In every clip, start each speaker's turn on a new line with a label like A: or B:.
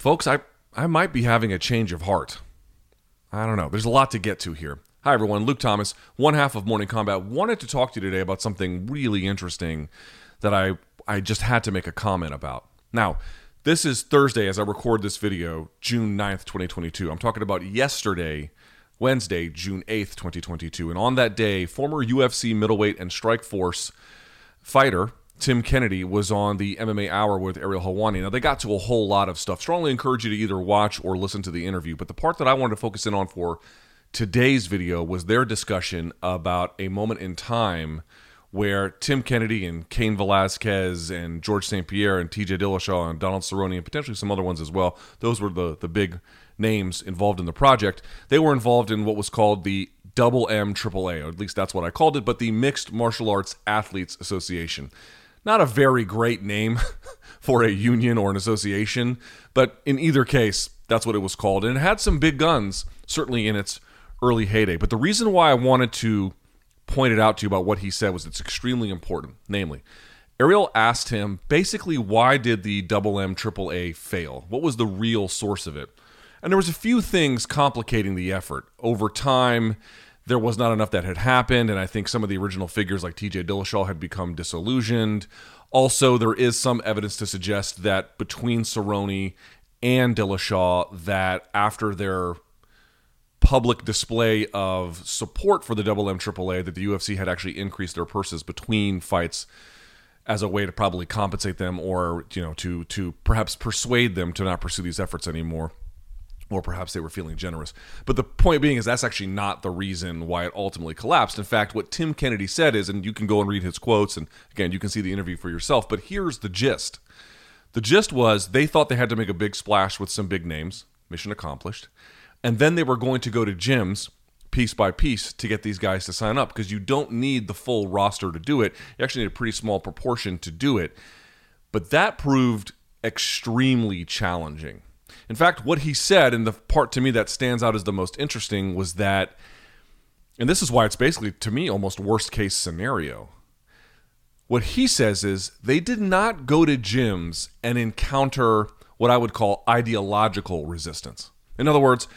A: Folks, I, I might be having a change of heart. I don't know. There's a lot to get to here. Hi, everyone. Luke Thomas, one half of Morning Combat. Wanted to talk to you today about something really interesting that I, I just had to make a comment about. Now, this is Thursday as I record this video, June 9th, 2022. I'm talking about yesterday, Wednesday, June 8th, 2022. And on that day, former UFC middleweight and Strikeforce fighter Tim Kennedy was on the MMA Hour with Ariel Helwani. Now, they got to a whole lot of stuff. Strongly encourage you to either watch or listen to the interview. But the part that I wanted to focus in on for today's video was their discussion about a moment in time where Tim Kennedy and Cain Velasquez and George St. Pierre and TJ Dillashaw and Donald Cerrone and potentially some other ones as well, those were the, the big names involved in the project. They were involved in what was called the Double M Triple A, or at least that's what I called it, but the Mixed Martial Arts Athletes Association. Not a very great name for a union or an association, but in either case, that's what it was called. And it had some big guns, certainly in its early heyday. But the reason why I wanted to point it out to you about what he said was it's extremely important. Namely, Ariel asked him basically why did the double M triple A fail? What was the real source of it? And there was a few things complicating the effort. Over time, there was not enough that had happened, and I think some of the original figures like TJ Dillashaw had become disillusioned. Also, there is some evidence to suggest that between Cerrone and Dillashaw, that after their public display of support for the Double M AAA, that the UFC had actually increased their purses between fights as a way to probably compensate them, or you know, to to perhaps persuade them to not pursue these efforts anymore or perhaps they were feeling generous. But the point being is that's actually not the reason why it ultimately collapsed. In fact, what Tim Kennedy said is, and you can go and read his quotes, and again, you can see the interview for yourself, but here's the gist. The gist was they thought they had to make a big splash with some big names, mission accomplished, and then they were going to go to gyms piece by piece to get these guys to sign up because you don't need the full roster to do it. You actually need a pretty small proportion to do it. But that proved extremely challenging. In fact, what he said, and the part to me that stands out as the most interesting, was that, and this is why it's basically, to me, almost worst case scenario. What he says is they did not go to gyms and encounter what I would call ideological resistance. In other words,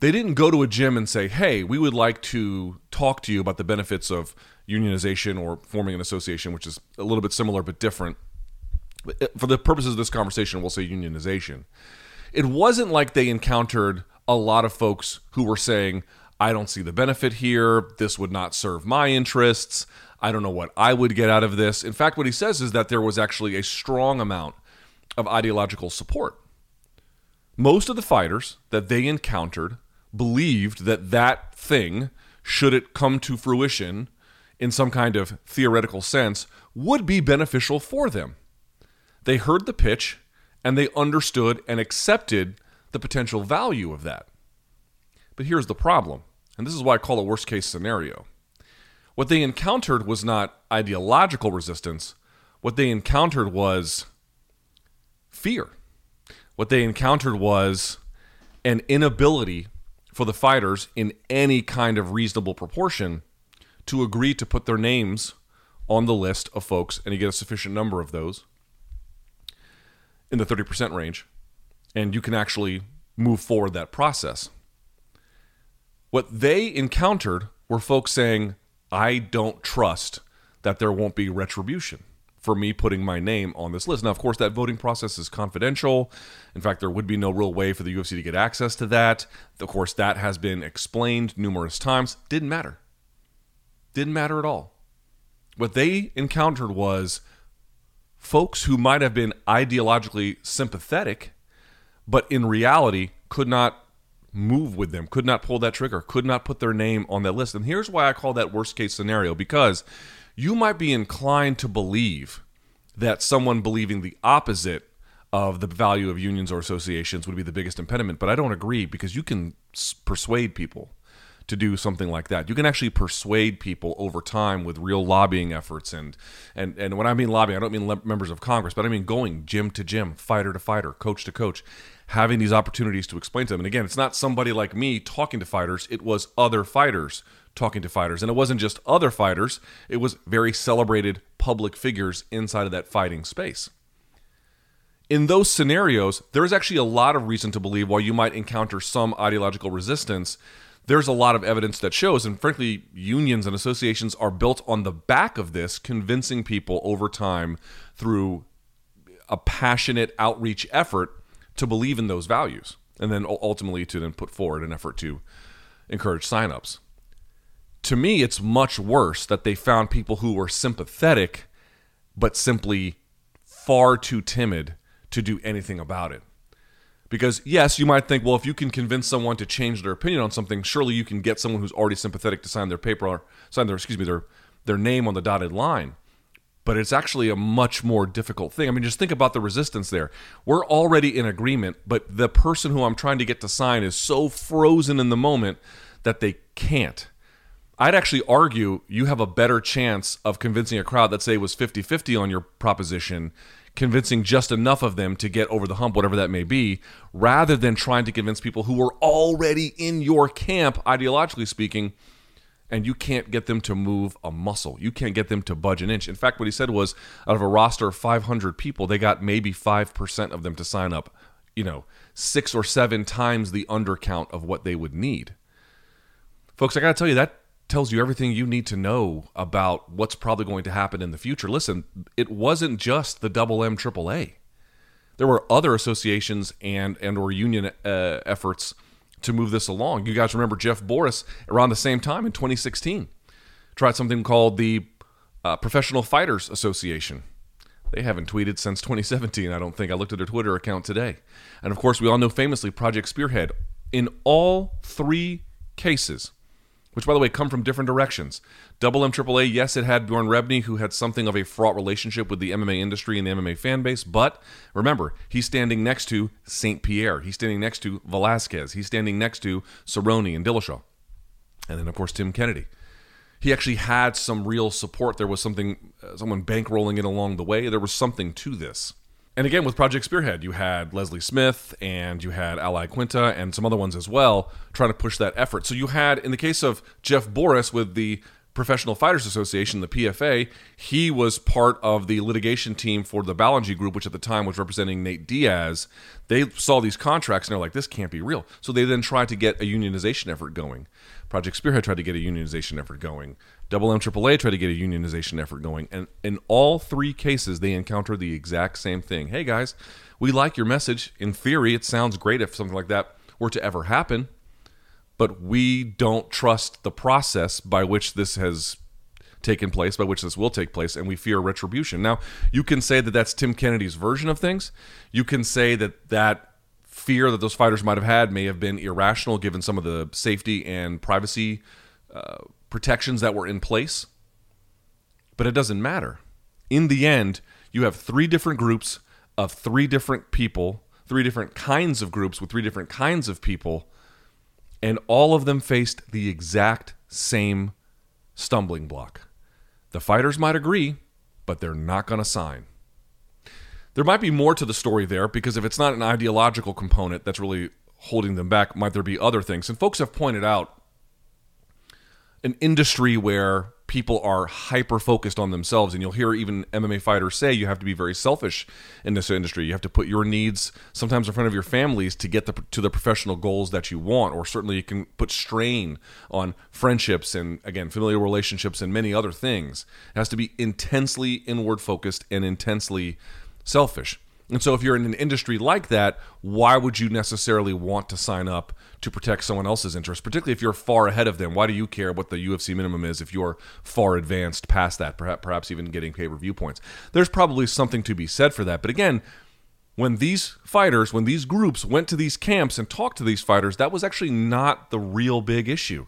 A: they didn't go to a gym and say, hey, we would like to talk to you about the benefits of unionization or forming an association, which is a little bit similar but different. Eh, for the purposes of this conversation, we'll say unionization it wasn't like they encountered a lot of folks who were saying, I don't see the benefit here. This would not serve my interests. I don't know what I would get out of this. In fact, what he says is that there was actually a strong amount of ideological support. Most of the fighters that they encountered believed that that thing, should it come to fruition in some kind of theoretical sense, would be beneficial for them. They heard the pitch and they understood and accepted the potential value of that. But here's the problem, and this is why I call it worst case scenario. What they encountered was not ideological resistance, what they encountered was fear. What they encountered was an inability for the fighters in any kind of reasonable proportion to agree to put their names on the list of folks, and you get a sufficient number of those in the 30% range, and you can actually move forward that process. What they encountered were folks saying, I don't trust that there won't be retribution for me putting my name on this list. Now, of course, that voting process is confidential. In fact, there would be no real way for the UFC to get access to that. Of course, that has been explained numerous times. Didn't matter. Didn't matter at all. What they encountered was folks who might have been ideologically sympathetic, but in reality could not move with them, could not pull that trigger, could not put their name on that list. And here's why I call that worst case scenario because you might be inclined to believe that someone believing the opposite of the value of unions or associations would be the biggest impediment, but I don't agree because you can persuade people to do something like that. You can actually persuade people over time with real lobbying efforts and and and when I mean lobbying, I don't mean le- members of Congress, but I mean going gym to gym, fighter to fighter, coach to coach, having these opportunities to explain to them. And again, it's not somebody like me talking to fighters, it was other fighters talking to fighters. And it wasn't just other fighters, it was very celebrated public figures inside of that fighting space. In those scenarios, there is actually a lot of reason to believe while you might encounter some ideological resistance, there's a lot of evidence that shows, and frankly, unions and associations are built on the back of this, convincing people over time through a passionate outreach effort to believe in those values, and then ultimately to then put forward an effort to encourage signups to me, it's much worse that they found people who were sympathetic, but simply far too timid to do anything about it. Because yes, you might think, well, if you can convince someone to change their opinion on something, surely you can get someone who's already sympathetic to sign their paper or sign their excuse me their their name on the dotted line. But it's actually a much more difficult thing. I mean, just think about the resistance there. We're already in agreement, but the person who I'm trying to get to sign is so frozen in the moment that they can't. I'd actually argue you have a better chance of convincing a crowd that say was 50-50 on your proposition, convincing just enough of them to get over the hump, whatever that may be, rather than trying to convince people who were already in your camp, ideologically speaking, and you can't get them to move a muscle. You can't get them to budge an inch. In fact, what he said was out of a roster of 500 people, they got maybe 5% of them to sign up, you know, six or seven times the undercount of what they would need. Folks, I got to tell you that tells you everything you need to know about what's probably going to happen in the future. Listen, it wasn't just the double M triple A. There were other associations and and or union uh, efforts to move this along. You guys remember Jeff Borris around the same time in 2016 tried something called the uh, Professional Fighters Association. They haven't tweeted since 2017, I don't think. I looked at their Twitter account today. And of course, we all know famously Project Spearhead. In all three cases, which by the way come from different directions. Double M AAA, yes, it had Bjorn Rebney, who had something of a fraught relationship with the MMA industry and the MMA fan base, but remember, he's standing next to St. Pierre. He's standing next to Velasquez. He's standing next to Cerrone and Dillashaw. And then, of course, Tim Kennedy. He actually had some real support. There was something, uh, someone bankrolling it along the way. There was something to this. And again, with Project Spearhead, you had Leslie Smith and you had Al Iaquinta and some other ones as well trying to push that effort. So you had, in the case of Jeff Borris with the Professional Fighters Association, the PFA, he was part of the litigation team for the Ballengee Group, which at the time was representing Nate Diaz. They saw these contracts and they're like, this can't be real. So they then tried to get a unionization effort going. Project Spearhead tried to get a unionization effort going. Double M AAA tried to get a unionization effort going. And in all three cases, they encountered the exact same thing. Hey, guys, we like your message. In theory, it sounds great if something like that were to ever happen, but we don't trust the process by which this has taken place, by which this will take place, and we fear retribution. Now, you can say that that's Tim Kennedy's version of things. You can say that that fear that those fighters might have had may have been irrational given some of the safety and privacy uh, protections that were in place. But it doesn't matter. In the end, you have three different groups of three different people, three different kinds of groups with three different kinds of people, and all of them faced the exact same stumbling block. The fighters might agree, but they're not going to sign. There might be more to the story there because if it's not an ideological component that's really holding them back, might there be other things? And folks have pointed out an industry where people are hyper focused on themselves and you'll hear even MMA fighters say you have to be very selfish in this industry. You have to put your needs sometimes in front of your families to get the, to the professional goals that you want or certainly you can put strain on friendships and again familial relationships and many other things. It has to be intensely inward focused and intensely selfish and so, if you're in an industry like that, why would you necessarily want to sign up to protect someone else's interests, particularly if you're far ahead of them? Why do you care what the UFC minimum is if you're far advanced past that, perhaps, perhaps even getting pay per view points? There's probably something to be said for that. But again, when these fighters, when these groups went to these camps and talked to these fighters, that was actually not the real big issue.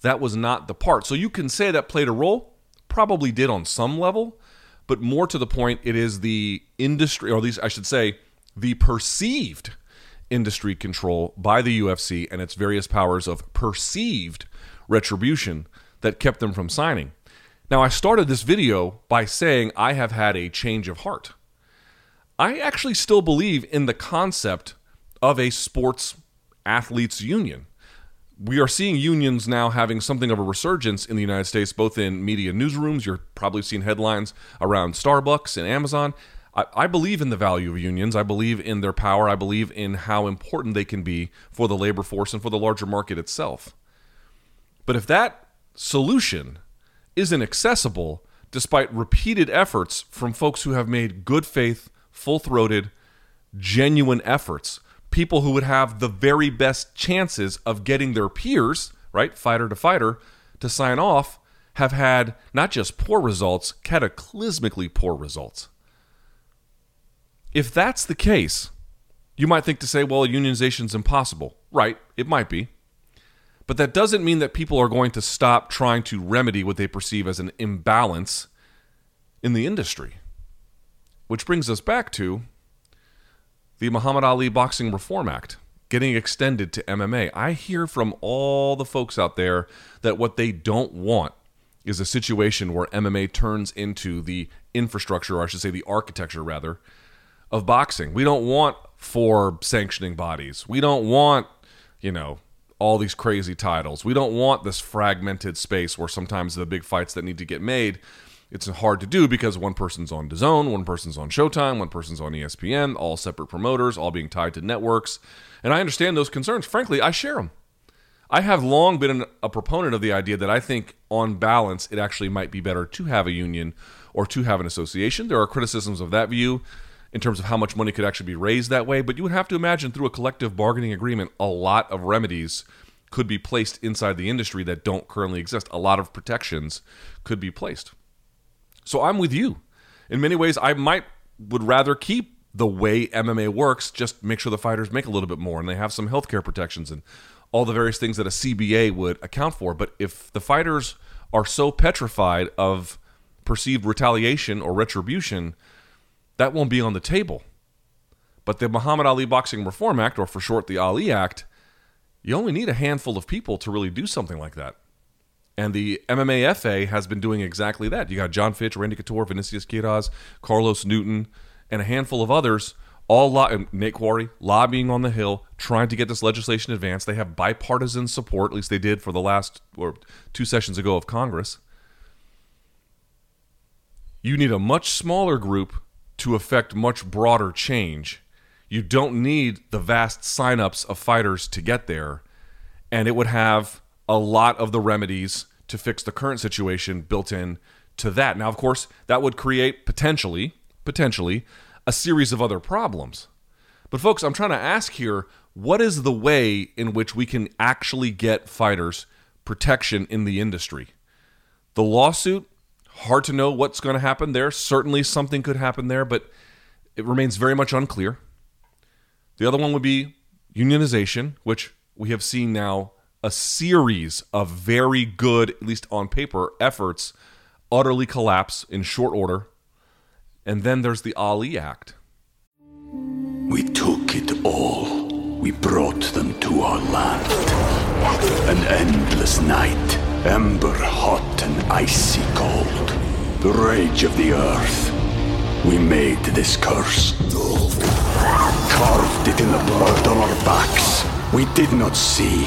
A: That was not the part. So you can say that played a role, probably did on some level but more to the point, it is the industry, or at least I should say, the perceived industry control by the UFC and its various powers of perceived retribution that kept them from signing. Now, I started this video by saying I have had a change of heart. I actually still believe in the concept of a sports athletes union we are seeing unions now having something of a resurgence in the United States, both in media newsrooms. You're probably seeing headlines around Starbucks and Amazon. I, I, believe in the value of unions. I believe in their power. I believe in how important they can be for the labor force and for the larger market itself. But if that solution isn't accessible, despite repeated efforts from folks who have made good faith, full throated, genuine efforts people who would have the very best chances of getting their peers, right, fighter to fighter, to sign off, have had not just poor results, cataclysmically poor results. If that's the case, you might think to say, well, unionization is impossible. Right, it might be. But that doesn't mean that people are going to stop trying to remedy what they perceive as an imbalance in the industry. Which brings us back to the Muhammad Ali Boxing Reform Act getting extended to MMA. I hear from all the folks out there that what they don't want is a situation where MMA turns into the infrastructure, or I should say the architecture rather, of boxing. We don't want four sanctioning bodies. We don't want, you know, all these crazy titles. We don't want this fragmented space where sometimes the big fights that need to get made it's hard to do because one person's on DAZN, one person's on Showtime, one person's on ESPN, all separate promoters, all being tied to networks. And I understand those concerns. Frankly, I share them. I have long been a proponent of the idea that I think, on balance, it actually might be better to have a union or to have an association. There are criticisms of that view in terms of how much money could actually be raised that way, but you would have to imagine through a collective bargaining agreement, a lot of remedies could be placed inside the industry that don't currently exist. A lot of protections could be placed. So I'm with you. In many ways, I might would rather keep the way MMA works, just make sure the fighters make a little bit more and they have some healthcare protections and all the various things that a CBA would account for. But if the fighters are so petrified of perceived retaliation or retribution, that won't be on the table. But the Muhammad Ali Boxing Reform Act, or for short, the Ali Act, you only need a handful of people to really do something like that. And the MMAFA has been doing exactly that. You got John Fitch, Randy Couture, Vinicius Quiroz, Carlos Newton, and a handful of others, all lo- Nate Quarry, lobbying on the Hill, trying to get this legislation advanced. They have bipartisan support, at least they did for the last or two sessions ago of Congress. You need a much smaller group to affect much broader change. You don't need the vast signups of fighters to get there. And it would have a lot of the remedies to fix the current situation built in to that. Now, of course, that would create potentially, potentially, a series of other problems. But folks, I'm trying to ask here, what is the way in which we can actually get fighters protection in the industry? The lawsuit, hard to know what's going to happen there. Certainly something could happen there, but it remains very much unclear. The other one would be unionization, which we have seen now a series of very good, at least on paper, efforts utterly collapse in short order. And then there's the Ali Act.
B: We took it all. We brought them to our land. An endless night, ember hot and icy cold. The rage of the earth. We made this curse. Carved it in the blood on our backs. We did not see.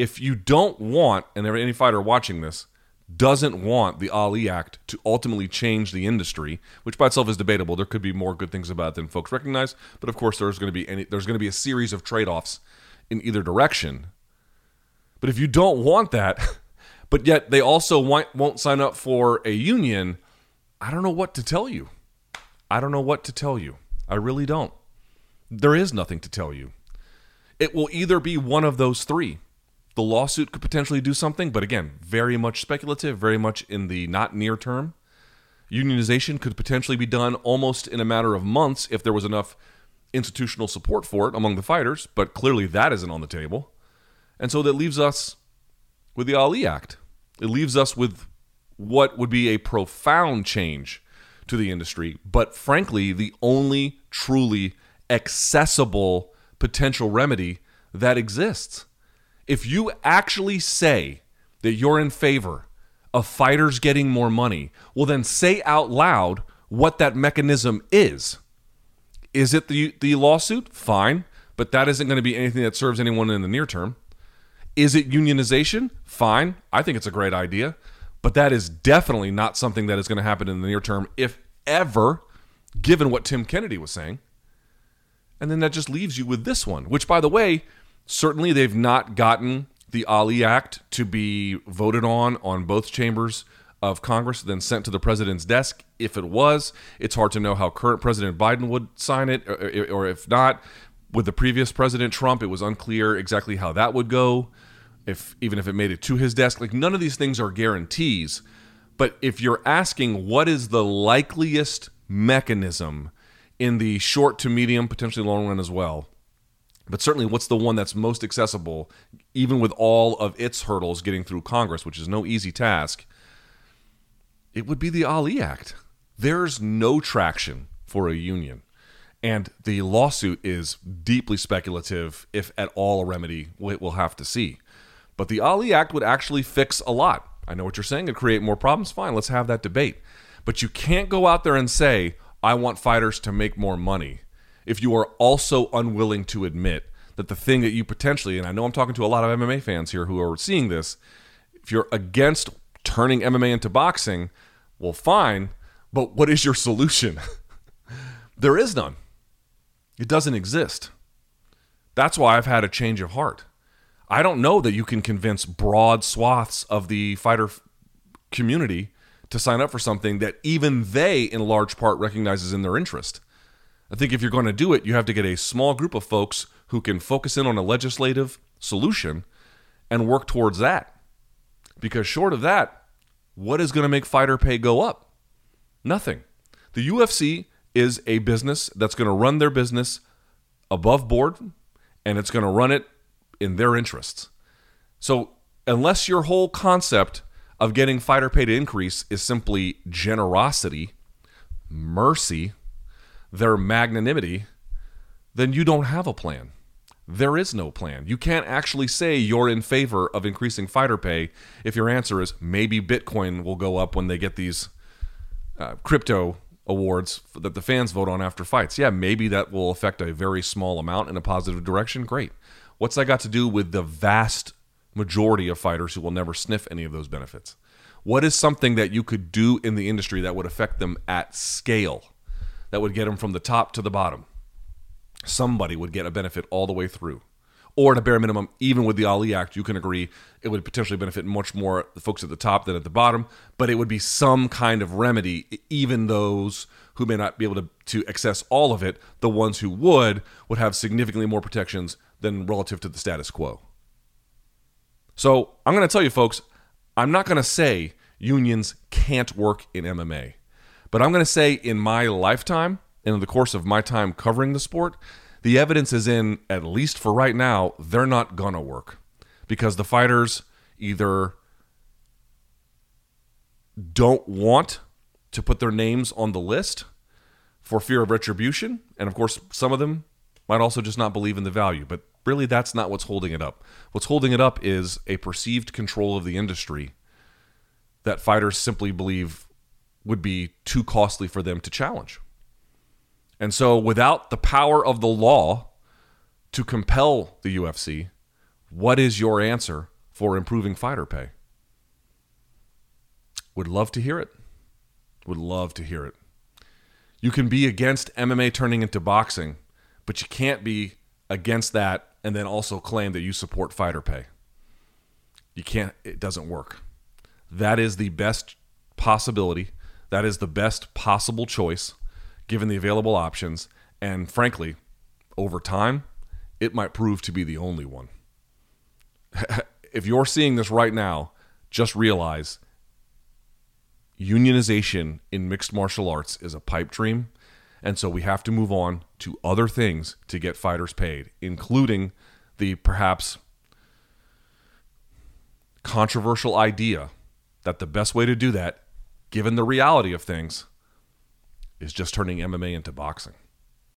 A: if you don't want, and any fighter watching this doesn't want the Ali Act to ultimately change the industry, which by itself is debatable. There could be more good things about it than folks recognize, but of course there's going to be any, there's going to be a series of trade-offs in either direction. But if you don't want that, but yet they also want, won't sign up for a union, I don't know what to tell you. I don't know what to tell you. I really don't. There is nothing to tell you. It will either be one of those three the lawsuit could potentially do something, but again, very much speculative, very much in the not near term. Unionization could potentially be done almost in a matter of months if there was enough institutional support for it among the fighters, but clearly that isn't on the table. And so that leaves us with the Ali Act. It leaves us with what would be a profound change to the industry, but frankly, the only truly accessible potential remedy that exists if you actually say that you're in favor of fighters getting more money, well, then say out loud what that mechanism is. Is it the, the lawsuit? Fine, but that isn't going to be anything that serves anyone in the near term. Is it unionization? Fine. I think it's a great idea, but that is definitely not something that is going to happen in the near term, if ever, given what Tim Kennedy was saying. And then that just leaves you with this one, which, by the way, Certainly, they've not gotten the Ali Act to be voted on on both chambers of Congress, then sent to the president's desk. If it was, it's hard to know how current President Biden would sign it, or, if not. With the previous President Trump, it was unclear exactly how that would go. If even if it made it to his desk, like none of these things are guarantees. But if you're asking what is the likeliest mechanism in the short to medium, potentially long run as well, but certainly what's the one that's most accessible, even with all of its hurdles getting through Congress, which is no easy task, it would be the Ali Act. There's no traction for a union. And the lawsuit is deeply speculative, if at all a remedy we'll have to see. But the Ali Act would actually fix a lot. I know what you're saying, and create more problems. Fine, let's have that debate. But you can't go out there and say, I want fighters to make more money if you are also unwilling to admit that the thing that you potentially, and I know I'm talking to a lot of MMA fans here who are seeing this, if you're against turning MMA into boxing, well, fine, but what is your solution? there is none. It doesn't exist. That's why I've had a change of heart. I don't know that you can convince broad swaths of the fighter community to sign up for something that even they, in large part, recognizes in their interest. I think if you're going to do it, you have to get a small group of folks who can focus in on a legislative solution and work towards that. Because short of that, what is going to make fighter pay go up? Nothing. The UFC is a business that's going to run their business above board and it's going to run it in their interests. So, unless your whole concept of getting fighter pay to increase is simply generosity, mercy, their magnanimity, then you don't have a plan. There is no plan. You can't actually say you're in favor of increasing fighter pay if your answer is maybe Bitcoin will go up when they get these uh, crypto awards that the fans vote on after fights. Yeah, maybe that will affect a very small amount in a positive direction. Great. What's that got to do with the vast majority of fighters who will never sniff any of those benefits? What is something that you could do in the industry that would affect them at scale? That would get them from the top to the bottom. Somebody would get a benefit all the way through. Or at a bare minimum, even with the Ali Act, you can agree it would potentially benefit much more the folks at the top than at the bottom, but it would be some kind of remedy, even those who may not be able to, to access all of it, the ones who would, would have significantly more protections than relative to the status quo. So I'm going to tell you, folks, I'm not going to say unions can't work in MMA. But I'm going to say in my lifetime, in the course of my time covering the sport, the evidence is in, at least for right now, they're not going to work because the fighters either don't want to put their names on the list for fear of retribution. And of course, some of them might also just not believe in the value. But really, that's not what's holding it up. What's holding it up is a perceived control of the industry that fighters simply believe would be too costly for them to challenge. And so, without the power of the law to compel the UFC, what is your answer for improving fighter pay? Would love to hear it. Would love to hear it. You can be against MMA turning into boxing, but you can't be against that and then also claim that you support fighter pay. You can't, it doesn't work. That is the best possibility. That is the best possible choice given the available options. And frankly, over time, it might prove to be the only one. if you're seeing this right now, just realize unionization in mixed martial arts is a pipe dream. And so we have to move on to other things to get fighters paid, including the perhaps controversial idea that the best way to do that, given the reality of things, is just turning MMA into boxing.